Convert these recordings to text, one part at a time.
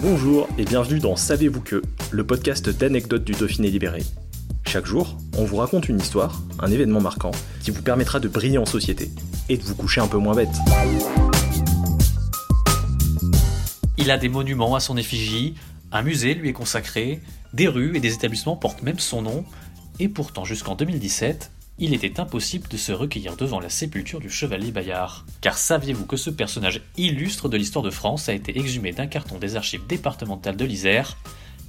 Bonjour et bienvenue dans Savez-vous que, le podcast d'anecdotes du Dauphiné libéré. Chaque jour, on vous raconte une histoire, un événement marquant, qui vous permettra de briller en société et de vous coucher un peu moins bête. Il a des monuments à son effigie, un musée lui est consacré, des rues et des établissements portent même son nom, et pourtant jusqu'en 2017, il était impossible de se recueillir devant la sépulture du chevalier Bayard. Car saviez-vous que ce personnage illustre de l'histoire de France a été exhumé d'un carton des archives départementales de l'Isère,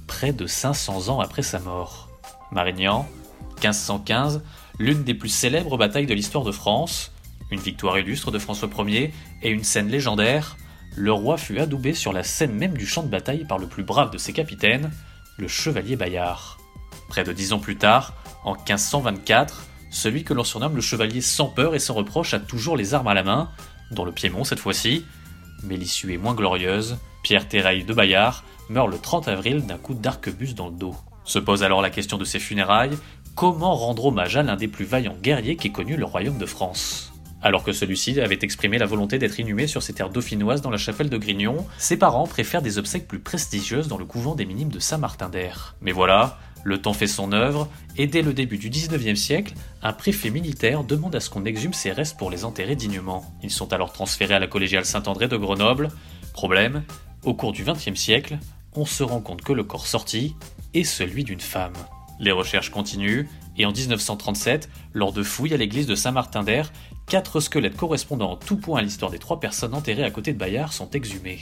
près de 500 ans après sa mort? Marignan, 1515, l'une des plus célèbres batailles de l'histoire de France, une victoire illustre de François Ier et une scène légendaire, le roi fut adoubé sur la scène même du champ de bataille par le plus brave de ses capitaines, le chevalier Bayard. Près de dix ans plus tard, en 1524, celui que l'on surnomme le chevalier sans peur et sans reproche a toujours les armes à la main, dans le Piémont cette fois-ci, mais l'issue est moins glorieuse, Pierre Terraille de Bayard meurt le 30 avril d'un coup d'arquebuse dans le dos. Se pose alors la question de ses funérailles, comment rendre hommage à l'un des plus vaillants guerriers qu'ait connu le royaume de France? Alors que celui-ci avait exprimé la volonté d'être inhumé sur ses terres dauphinoises dans la chapelle de Grignon, ses parents préfèrent des obsèques plus prestigieuses dans le couvent des Minimes de Saint-Martin-d'Air. Mais voilà, le temps fait son œuvre, et dès le début du 19e siècle, un préfet militaire demande à ce qu'on exhume ses restes pour les enterrer dignement. Ils sont alors transférés à la collégiale Saint-André de Grenoble. Problème, au cours du 20e siècle, on se rend compte que le corps sorti est celui d'une femme. Les recherches continuent, et en 1937, lors de fouilles à l'église de Saint-Martin-d'Air, quatre squelettes correspondant en tout point à l'histoire des trois personnes enterrées à côté de Bayard sont exhumés.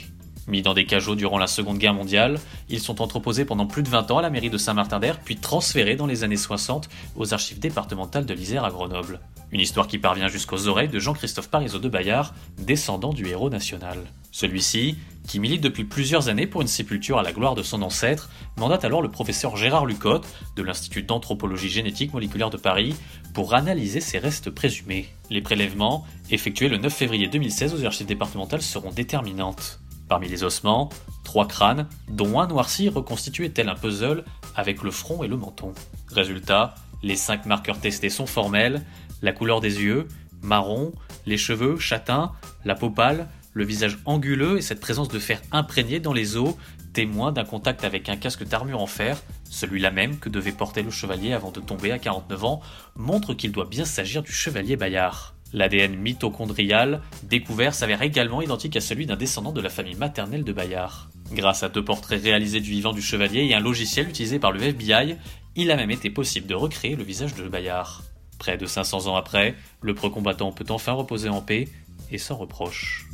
Mis dans des cajots durant la Seconde Guerre mondiale, ils sont entreposés pendant plus de 20 ans à la mairie de Saint-Martin-d'Air, puis transférés dans les années 60 aux archives départementales de l'Isère à Grenoble. Une histoire qui parvient jusqu'aux oreilles de Jean-Christophe Parizeau de Bayard, descendant du héros national. Celui-ci, qui milite depuis plusieurs années pour une sépulture à la gloire de son ancêtre, mandate alors le professeur Gérard Lucotte de l'Institut d'anthropologie génétique moléculaire de Paris pour analyser ses restes présumés. Les prélèvements, effectués le 9 février 2016 aux archives départementales, seront déterminantes. Parmi les ossements, trois crânes, dont un noirci reconstitué tel un puzzle avec le front et le menton. Résultat, les cinq marqueurs testés sont formels, la couleur des yeux, marron, les cheveux, châtains, la peau pâle, le visage anguleux et cette présence de fer imprégné dans les os, témoin d'un contact avec un casque d'armure en fer, celui-là même que devait porter le chevalier avant de tomber à 49 ans, montre qu'il doit bien s'agir du chevalier Bayard. L'ADN mitochondrial découvert s'avère également identique à celui d'un descendant de la famille maternelle de Bayard. Grâce à deux portraits réalisés du vivant du chevalier et un logiciel utilisé par le FBI, il a même été possible de recréer le visage de Bayard. Près de 500 ans après, le preux combattant peut enfin reposer en paix et sans reproche.